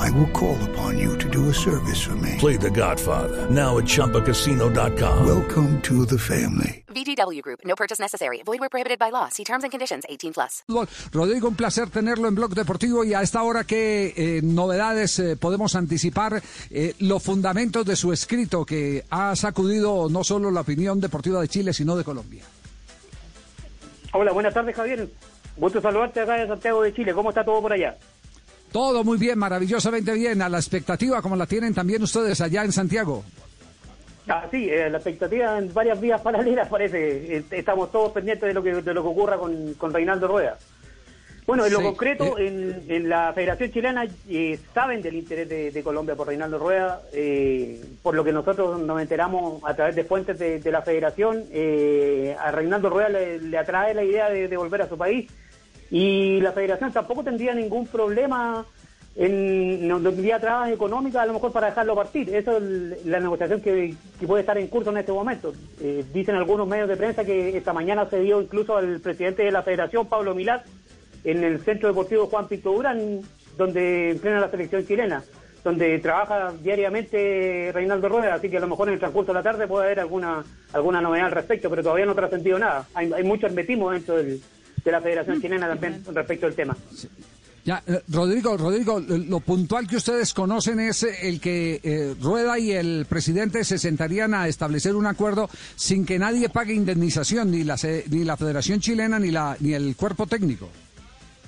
I will call upon you to do a service for me. Play The Godfather now at ChumbaCasino.com. Welcome to the family. VGW Group. No purchase necessary. Void where prohibited by law. See terms and conditions. 18 plus. Rodrigo, un placer tenerlo en Blog Deportivo y a esta hora qué eh, novedades eh, podemos anticipar eh, los fundamentos de su escrito que ha sacudido no solo la opinión deportiva de Chile sino de Colombia. Hola, buenas tardes Javier. Gusto saludarte acá de Santiago de Chile. ¿Cómo está todo por allá? Todo muy bien, maravillosamente bien, a la expectativa como la tienen también ustedes allá en Santiago. Ah, sí, eh, la expectativa en varias vías paralelas parece. Eh, estamos todos pendientes de lo que, de lo que ocurra con, con Reinaldo Rueda. Bueno, en lo Sí, concreto, eh. en, en la Federación Chilena eh, saben del interés de, de Colombia por Reinaldo Rueda, eh, por lo que nosotros nos enteramos a través de fuentes de, de la Federación, eh, a Reinaldo Rueda le, le atrae la idea de, de volver a su país y la Federación tampoco tendría ningún problema en no tendría trabas económicas a lo mejor para dejarlo partir. Eso es la negociación que, que puede estar en curso en este momento. Eh, dicen algunos medios de prensa que esta mañana se dio incluso al presidente de la Federación, Pablo Milán, en el Centro Deportivo Juan Pinto Durán, donde entrena la selección chilena, donde trabaja diariamente Reinaldo Rueda, así que a lo mejor en el transcurso de la tarde puede haber alguna alguna novedad al respecto, pero todavía no ha trascendido nada. Hay, hay mucho hermetismo dentro del- de la Federación Chilena también respecto al tema. Ya, eh, Rodrigo, Rodrigo, lo puntual que ustedes conocen es eh, el que eh, Rueda y el presidente se sentarían a establecer un acuerdo sin que nadie pague indemnización, ni la, ni la Federación Chilena ni, la, ni el cuerpo técnico.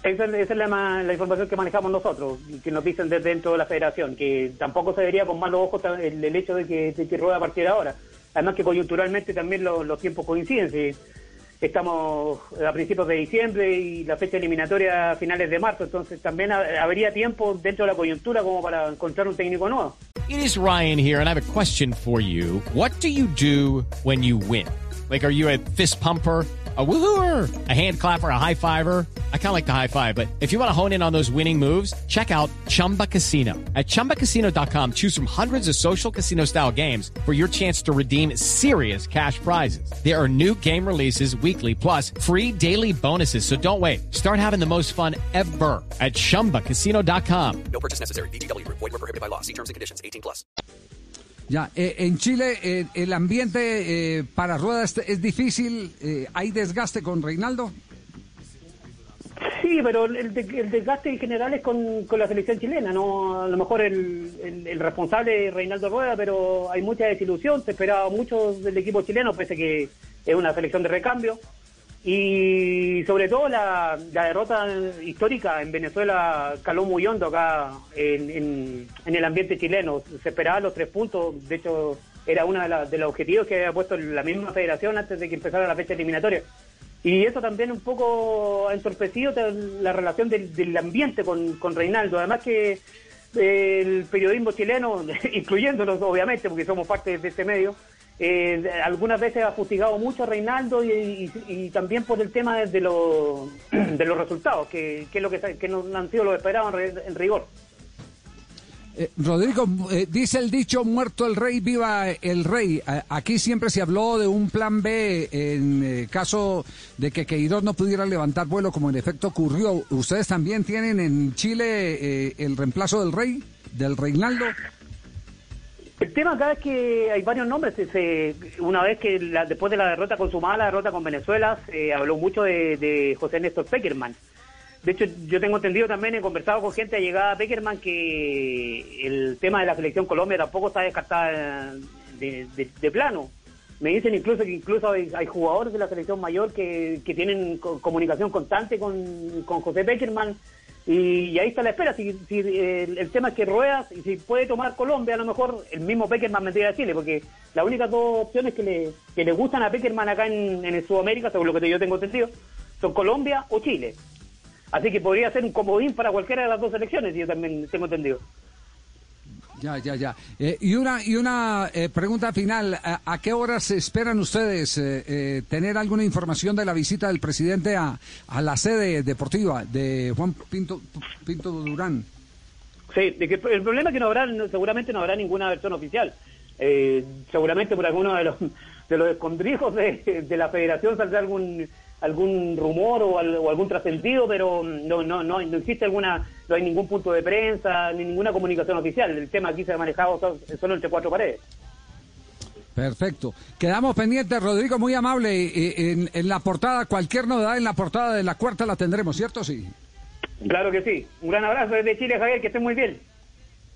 Esa es, esa es la, la información que manejamos nosotros, que nos dicen desde dentro de la federación, que tampoco se vería con malos ojos el, el hecho de que, de que Rueda partiera ahora. Además que coyunturalmente también lo- los tiempos coinciden. si estamos a principios de diciembre y la fecha eliminatoria a finales de marzo, entonces también ha- habría tiempo dentro de la coyuntura como para encontrar un técnico nuevo. It is Ryan here, and I have a question for you. What do you do when you win? Like, are you a fist pumper? A woohooer, a hand clapper, a high fiver. I kind of like the high five, but if you want to hone in on those winning moves, check out Chumba Casino. At chumbacasino.com, choose from hundreds of social casino style games for your chance to redeem serious cash prizes. There are new game releases weekly, plus free daily bonuses. So don't wait. Start having the most fun ever at chumbacasino.com. No purchase necessary. VGW Group. Void were prohibited by law. See terms and conditions. 18 plus. Ya, eh, en Chile eh, el ambiente eh, para Rueda es, es difícil, eh, hay desgaste con Reinaldo. Sí, pero el, de- el desgaste en general es con, con la selección chilena, no a lo mejor el, el- responsable es Reinaldo Rueda, pero hay mucha desilusión, se esperaba mucho del equipo chileno, pese que es una selección de recambio. Y sobre todo la, la derrota histórica en Venezuela caló muy hondo acá en, en- en el ambiente chileno. Se esperaban los tres puntos, de hecho era uno de, de los objetivos que había puesto la misma federación antes de que empezara la fecha eliminatoria. Y eso también un poco ha entorpecido la relación del, del ambiente con, con Reinaldo. Además que eh, el periodismo chileno, incluyéndonos obviamente, porque somos parte de este medio, eh, algunas veces ha fustigado mucho a Reinaldo y, también por el tema de, de de los resultados, que, que es lo que, que no han sido los esperados en, en rigor. Eh, Rodrigo, eh, dice el dicho, muerto el rey, viva el rey. Aquí siempre se habló de un plan B en eh, caso de que Queiroz no pudiera levantar vuelo, como en efecto ocurrió. ¿Ustedes también tienen en Chile el reemplazo del rey, del Reinaldo? El tema acá es que hay varios nombres. Se- una vez que la- después de la derrota consumada, la derrota con Venezuela, se habló mucho de, de José Néstor Peckerman. De hecho, yo tengo entendido también, he conversado con gente allegada a Peckerman que el tema de la selección Colombia tampoco está descartada de, plano. Me dicen incluso que incluso hay, hay jugadores de la selección mayor que, que tienen co- comunicación constante con, con José Peckerman y, ahí está la espera. Si, si el, el tema es que Ruedas, y si puede tomar Colombia, a lo mejor el mismo Peckerman vendría a Chile, porque las únicas dos opciones que le, que le gustan a Peckerman acá en, en Sudamérica, según lo que yo tengo entendido, son Colombia o Chile. Así que podría ser un comodín para cualquiera de las dos selecciones, yo también tengo entendido. Ya, ya, ya. Eh, y una, y una eh, pregunta final. ¿A, a qué horas esperan ustedes eh, tener alguna información de la visita del presidente a, a la sede deportiva de Juan Pinto, Pinto Durán? Sí, de que el problema es que no habrá, no- seguramente no habrá ninguna versión oficial. Eh, seguramente por alguno de los, de los escondrijos de, de la federación saldrá algún algún rumor o, al- o algún trascendido, pero no, no, no, no existe alguna, no hay ningún punto de prensa, ni ninguna comunicación oficial. El tema aquí se ha manejado so- solo entre cuatro paredes. Perfecto. Quedamos pendientes, Rodrigo, muy amable. eh, en, en la portada, cualquier novedad en la portada de la cuarta la tendremos, ¿cierto? Sí. Claro que sí. Un gran abrazo desde Chile, Javier, que estén muy bien.